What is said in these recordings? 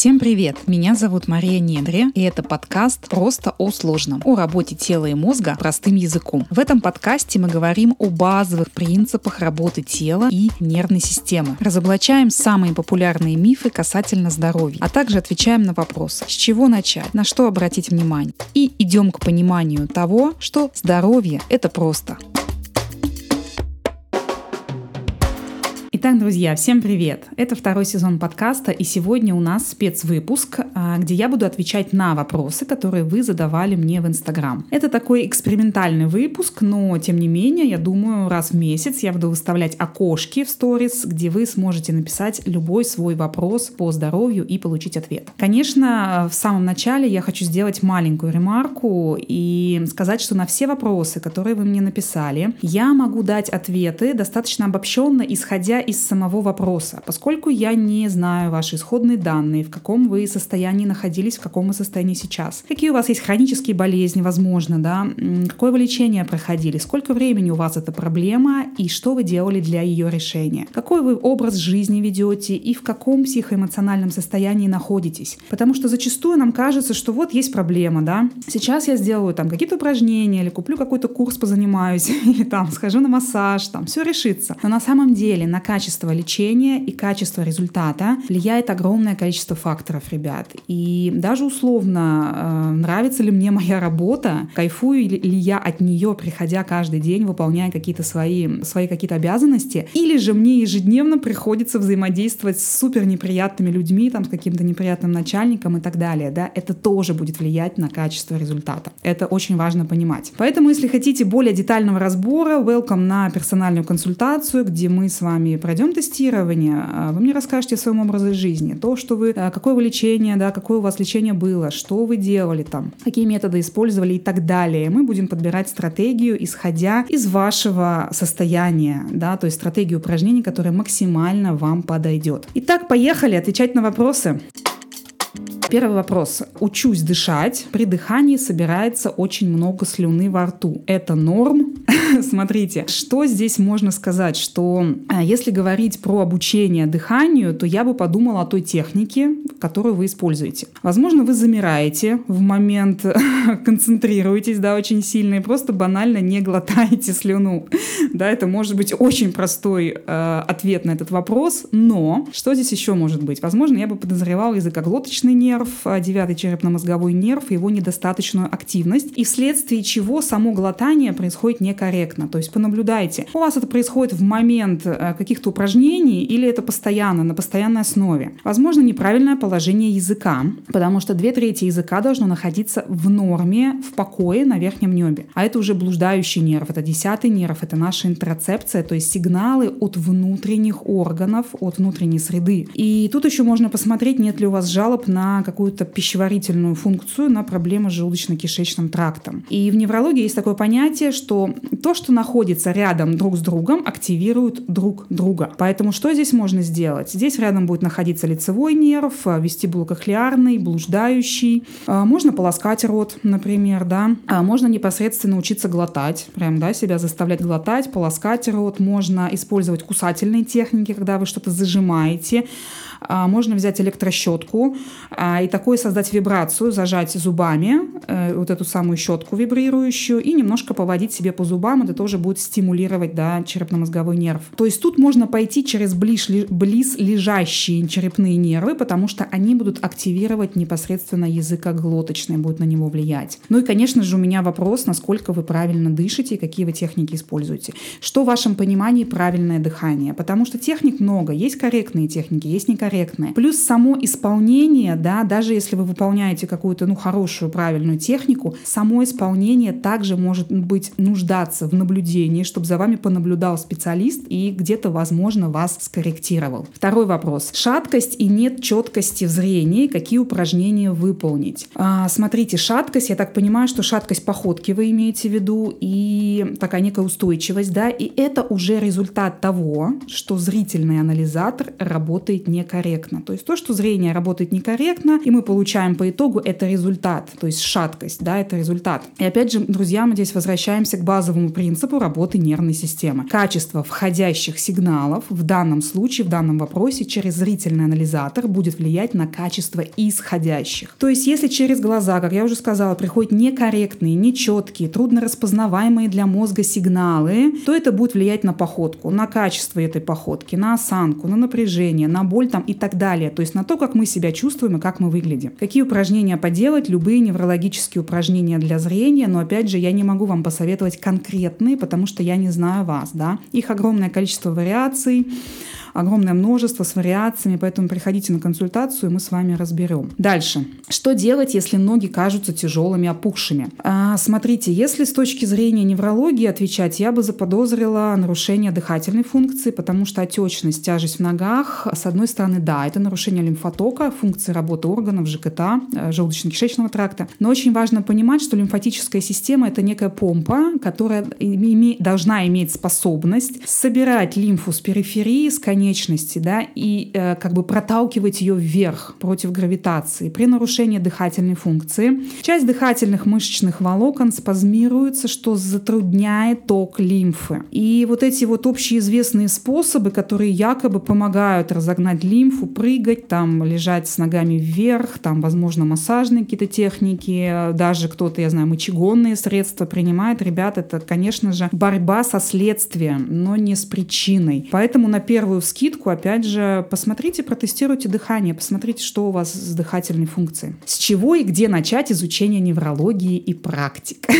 Всем привет! Меня зовут Мария Недре, и это подкаст «Просто о сложном» о работе тела и мозга простым языком. В этом подкасте мы говорим о базовых принципах работы тела и нервной системы. Разоблачаем самые популярные мифы касательно здоровья, а также отвечаем на вопрос, с чего начать, на что обратить внимание. И идем к пониманию того, что здоровье – это просто. Итак, друзья, всем привет! Это второй сезон подкаста, и сегодня у нас спецвыпуск, а, где я буду отвечать на вопросы, которые вы задавали мне в Инстаграм. Это такой экспериментальный выпуск, но тем не менее, я думаю, раз в месяц я буду выставлять окошки в сторис, где вы сможете написать любой свой вопрос по здоровью и получить ответ. Конечно, в самом начале я хочу сделать маленькую ремарку и сказать, что на все вопросы, которые вы мне написали, я могу дать ответы достаточно обобщенно, исходя из самого вопроса. Поскольку я не знаю ваши исходные данные, в каком вы состоянии находились, в каком вы состоянии сейчас, какие у вас есть хронические болезни, возможно, да, какое вы лечение проходили, сколько времени у вас эта проблема и что вы делали для ее решения, какой вы образ жизни ведете и в каком психоэмоциональном состоянии находитесь. Потому что зачастую нам кажется, что вот есть проблема, да, сейчас я сделаю там какие-то упражнения или куплю какой-то курс позанимаюсь, или там схожу на массаж, там все решится. Но на самом деле на качество лечения и качество результата влияет огромное количество факторов, ребят. И даже условно, э, нравится ли мне моя работа, кайфую ли я от нее, приходя каждый день, выполняя какие-то свои, свои какие-то обязанности, или же мне ежедневно приходится взаимодействовать с супер неприятными людьми, там, с каким-то неприятным начальником и так далее, да, это тоже будет влиять на качество результата. Это очень важно понимать. Поэтому, если хотите более детального разбора, welcome на персональную консультацию, где мы с вами пройдем тестирование, а, вы мне расскажете о своем образе жизни, то, что вы, а, какое вы лечение, да, какое у вас лечение было, что вы делали там, какие методы использовали и так далее. Мы будем подбирать стратегию, исходя из вашего состояния, да, то есть стратегию упражнений, которая максимально вам подойдет. Итак, поехали отвечать на вопросы. Первый вопрос. Учусь дышать. При дыхании собирается очень много слюны во рту. Это норм? Смотрите, что здесь можно сказать, что а, если говорить про обучение дыханию, то я бы подумала о той технике, которую вы используете. Возможно, вы замираете в момент, концентрируетесь, да, очень сильно и просто банально не глотаете слюну. Да, это может быть очень простой э, ответ на этот вопрос, но что здесь еще может быть? Возможно, я бы подозревала языкоглоточный нерв, нерв, а, девятый черепно-мозговой нерв, его недостаточную активность, и вследствие чего само глотание происходит некорректно. То есть понаблюдайте, у вас это происходит в момент э, каких-то упражнений или это постоянно, на постоянной основе. Возможно, неправильное положение языка, потому что две трети языка должно находиться в норме, в покое на верхнем небе. А это уже блуждающий нерв, это десятый нерв, это наша интерцепция, то есть сигналы от внутренних органов, от внутренней среды. И тут еще можно посмотреть, нет ли у вас жалоб на какую-то пищеварительную функцию на проблемы с желудочно-кишечным трактом. И в неврологии есть такое понятие, что то, что находится рядом друг с другом, активирует друг друга. Поэтому что здесь можно сделать? Здесь рядом будет находиться лицевой нерв, вестибулокохлеарный, блуждающий. А, можно полоскать рот, например, да. А можно непосредственно учиться глотать, прям, да, себя заставлять глотать, полоскать рот. Можно использовать кусательные техники, когда вы что-то зажимаете. А, можно взять электрощетку а, и такой создать вибрацию, зажать зубами э, вот эту самую щетку вибрирующую и немножко поводить себе по зубам. Это тоже будет стимулировать да, черепно-мозговой нерв. То есть тут можно пойти через близ, близ лежащие черепные нервы, потому что они будут активировать непосредственно языкоглоточный, будут на него влиять. Ну и, конечно же, у меня вопрос, насколько вы правильно дышите и какие вы техники используете. Что в вашем понимании правильное дыхание? Потому что техник много. Есть корректные техники, есть некорректные. Плюс само исполнение, да, даже если вы выполняете какую-то, ну, хорошую, правильную технику, само исполнение также может быть нуждаться в наблюдении, чтобы за вами понаблюдал специалист и где-то, возможно, вас скорректировал. Второй вопрос. Шаткость и нет четкости в зрении, какие упражнения выполнить. А, смотрите, шаткость, я так понимаю, что шаткость походки вы имеете в виду и такая некая устойчивость, да, и это уже результат того, что зрительный анализатор работает некорректно. То есть то, что зрение работает некорректно, и мы получаем по итогу это результат, то есть шаткость, да, это результат. И опять же, друзья, мы здесь возвращаемся к базовому принципу работы нервной системы. Качество входящих сигналов в данном случае, в данном вопросе через зрительный анализатор будет влиять на качество исходящих. То есть если через глаза, как я уже сказала, приходят некорректные, нечеткие, трудно распознаваемые для мозга сигналы, то это будет влиять на походку, на качество этой походки, на осанку, на напряжение, на боль там и так далее. То есть на то, как мы себя чувствуем и как мы выглядим. Какие упражнения поделать? Любые неврологические упражнения для зрения, но опять же я не могу вам посоветовать конкретные, потому что я не знаю вас. Да? Их огромное количество вариаций огромное множество с вариациями, поэтому приходите на консультацию, и мы с вами разберем. Дальше. Что делать, если ноги кажутся тяжелыми, опухшими? А, смотрите, если с точки зрения неврологии отвечать, я бы заподозрила нарушение дыхательной функции, потому что отечность, тяжесть в ногах, с одной стороны, да, это нарушение лимфотока, функции работы органов ЖКТ, э, желудочно-кишечного тракта. Но очень важно понимать, что лимфатическая система — это некая помпа, которая должна иметь способность собирать лимфу с периферии, с конечности, да, и э, как бы проталкивать ее вверх против гравитации. При нарушении дыхательной функции часть дыхательных мышечных волокон спазмируется, что затрудняет ток лимфы. И вот эти вот общеизвестные способы, которые якобы помогают разогнать лимфу, прыгать, там, лежать с ногами вверх, там, возможно, массажные какие-то техники, даже кто-то, я знаю, мочегонные средства принимает. Ребят, это, конечно же, борьба со следствием, но не с причиной. Поэтому на первую скидку, опять же, посмотрите, протестируйте дыхание, посмотрите, что у вас с дыхательной функцией. С чего и где начать изучение неврологии и практик?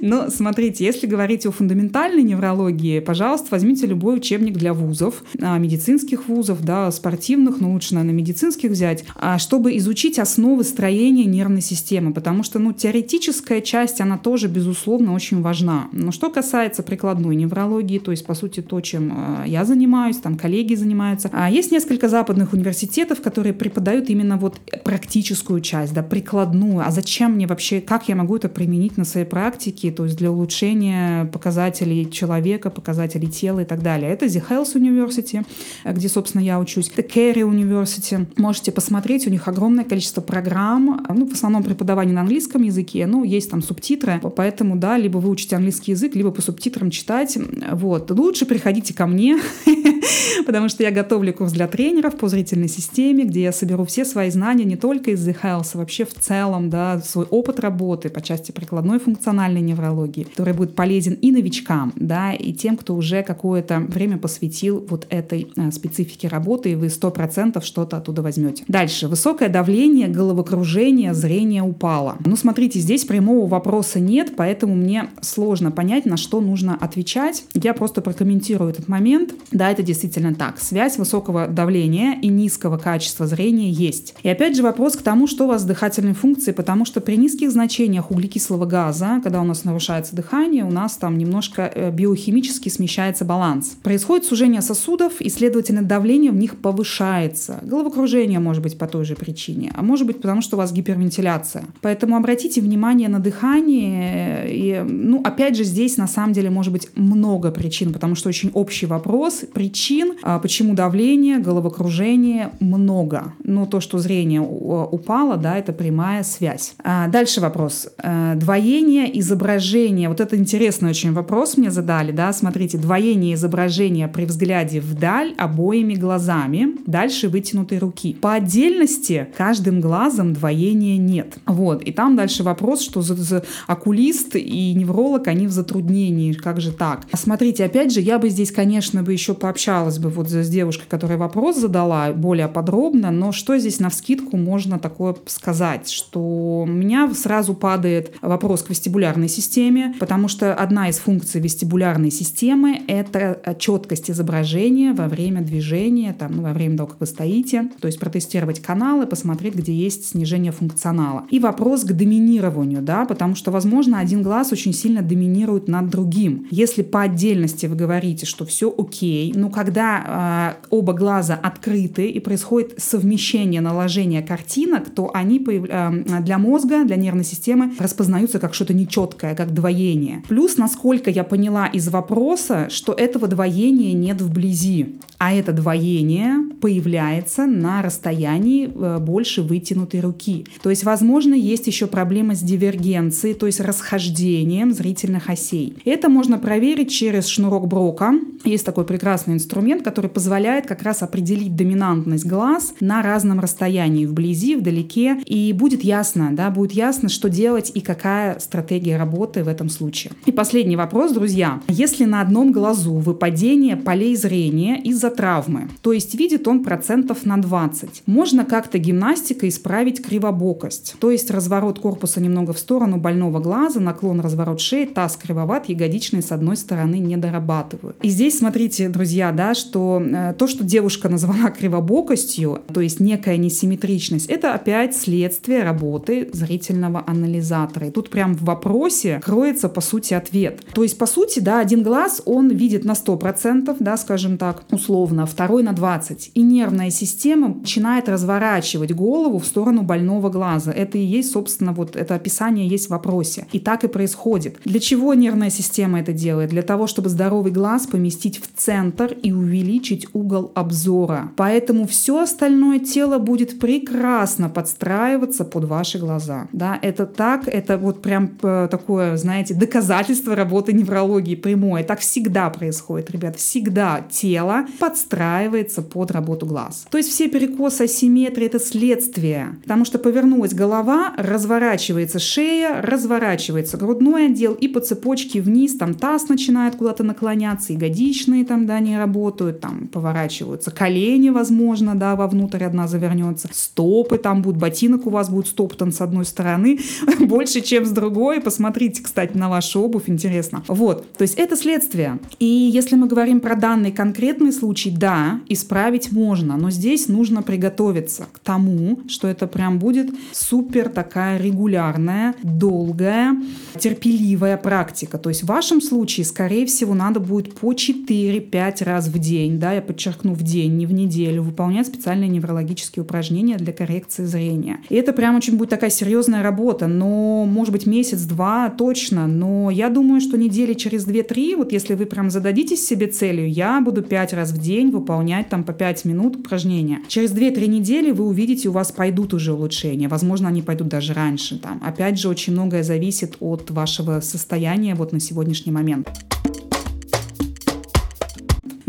Ну, смотрите, если говорить о фундаментальной неврологии, пожалуйста, возьмите любой учебник для вузов, а, медицинских вузов, да, спортивных, но лучше, наверное, медицинских взять, а, чтобы изучить основы строения нервной системы, потому что, ну, теоретическая часть, она тоже, безусловно, очень важна. Но что касается прикладной неврологии, то есть, по сути, то, чем а, я занимаюсь, там коллеги занимаются. А есть несколько западных университетов, которые преподают именно вот практическую часть, да, прикладную. А зачем мне вообще, как я могу это применить на своей практике, то есть для улучшения показателей человека, показателей тела и так далее. Это The Health University, где, собственно, я учусь. Это Carey University. Можете посмотреть, у них огромное количество программ, ну, в основном преподавание на английском языке, ну, есть там субтитры, поэтому, да, либо вы учите английский язык, либо по субтитрам читать. Вот. Лучше приходите ко мне, потому что я готовлю курс для тренеров по зрительной системе, где я соберу все свои знания не только из The Health, а вообще в целом, да, свой опыт работы по части прикладной функциональной неврологии, который будет полезен и новичкам, да, и тем, кто уже какое-то время посвятил вот этой э, специфике работы, и вы сто процентов что-то оттуда возьмете. Дальше. Высокое давление, головокружение, зрение упало. Ну, смотрите, здесь прямого вопроса нет, поэтому мне сложно понять, на что нужно отвечать. Я просто прокомментирую этот момент. Да, это действительно так. Связь высокого давления и низкого качества зрения есть. И опять же вопрос к тому, что у вас с дыхательной функцией, потому что при низких значениях углекислого газа, когда у нас нарушается дыхание, у нас там немножко э, биохимически смещается баланс. Происходит сужение сосудов, и, следовательно, давление в них повышается. Головокружение может быть по той же причине, а может быть потому, что у вас гипервентиляция. Поэтому обратите внимание на дыхание. И, ну, опять же, здесь на самом деле может быть много причин, потому что очень общий вопрос причин, а, почему давление, головокружение много. Но то, что зрение упало, да, это прямая связь. А, дальше вопрос. А, двоение изображения. Вот это интересный очень вопрос мне задали, да, смотрите, двоение изображения при взгляде вдаль обоими глазами, дальше вытянутой руки. По отдельности каждым глазом двоения нет. Вот, и там дальше вопрос, что за, за окулист и невролог, они в затруднении, как же так? Смотрите, опять же, я бы здесь, конечно, бы еще пообщалась бы вот с девушкой, которая вопрос задала более подробно, но что здесь на вскидку можно такое сказать, что у меня сразу падает вопрос к вестибулярной системе, потому что одна из функций вестибулярной системы — это четкость изображения во время движения, там, ну, во время того, как вы стоите, то есть протестировать каналы, посмотреть, где есть снижение функционала. И вопрос к доминированию, да, потому что, возможно, один глаз очень сильно доминирует над другим. Если по отдельности вы говорите, что все окей, ну, как когда э, оба глаза открыты и происходит совмещение наложения картинок, то они э, для мозга, для нервной системы распознаются как что-то нечеткое, как двоение. Плюс, насколько я поняла из вопроса, что этого двоения нет вблизи, а это двоение появляется на расстоянии э, больше вытянутой руки. То есть, возможно, есть еще проблема с дивергенцией, то есть расхождением зрительных осей. Это можно проверить через шнурок Брока. Есть такой прекрасный инструмент, который позволяет как раз определить доминантность глаз на разном расстоянии, вблизи, вдалеке, и будет ясно, да, будет ясно, что делать и какая стратегия работы в этом случае. И последний вопрос, друзья. Если на одном глазу выпадение полей зрения из-за травмы, то есть видит он процентов на 20, можно как-то гимнастикой исправить кривобокость, то есть разворот корпуса немного в сторону больного глаза, наклон, разворот шеи, таз кривоват, ягодичные с одной стороны не дорабатывают. И здесь смотрите, друзья, да, что э, то, что девушка назвала кривобокостью, то есть некая несимметричность, это опять следствие работы зрительного анализатора. И тут прям в вопросе кроется, по сути, ответ. То есть, по сути, да, один глаз, он видит на 100%, да, скажем так, условно, второй на 20%. И нервная система начинает разворачивать голову в сторону больного глаза. Это и есть, собственно, вот это описание есть в вопросе. И так и происходит. Для чего нервная система это делает? Для того, чтобы здоровый глаз поместить в центр и увеличить угол обзора. Поэтому все остальное тело будет прекрасно подстраиваться под ваши глаза. Да, это так, это вот прям э, такое, знаете, доказательство работы неврологии прямое. Так всегда происходит, ребят. Всегда тело подстраивается под работу глаз. То есть все перекосы асимметрии — это следствие. Потому что повернулась голова, разворачивается шея, разворачивается грудной отдел, и по цепочке вниз там таз начинает куда-то наклоняться, ягодичные там, да, не работают, там поворачиваются колени, возможно, да, вовнутрь одна завернется, стопы там будут, ботинок у вас будет стоптан с одной стороны больше, чем с другой. Посмотрите, кстати, на вашу обувь, интересно. Вот, то есть это следствие. И если мы говорим про данный конкретный случай, да, исправить можно, но здесь нужно приготовиться к тому, что это прям будет супер такая регулярная, долгая, терпеливая практика. То есть в вашем случае, скорее всего, надо будет по 4-5 раз в день, да, я подчеркну, в день, не в неделю, выполнять специальные неврологические упражнения для коррекции зрения. И это прям очень будет такая серьезная работа, но, может быть, месяц-два точно, но я думаю, что недели через 2-3, вот если вы прям зададитесь себе целью, я буду 5 раз в день выполнять там по 5 минут упражнения. Через 2-3 недели вы увидите, у вас пойдут уже улучшения. Возможно, они пойдут даже раньше. Там. Опять же, очень многое зависит от вашего состояния вот на сегодняшний момент.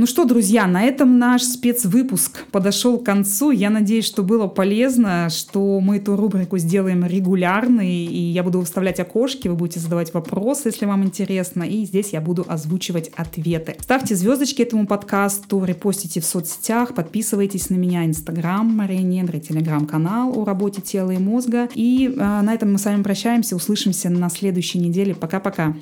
Ну что, друзья, на этом наш спецвыпуск подошел к концу. Я надеюсь, что было полезно, что мы эту рубрику сделаем регулярной, и я буду выставлять окошки, вы будете задавать вопросы, если вам интересно, и здесь я буду озвучивать ответы. Ставьте звездочки этому подкасту, репостите в соцсетях, подписывайтесь на меня, Инстаграм, Мария Недра, Телеграм-канал о работе тела и мозга. И э, на этом мы с вами прощаемся, услышимся на следующей неделе. Пока-пока.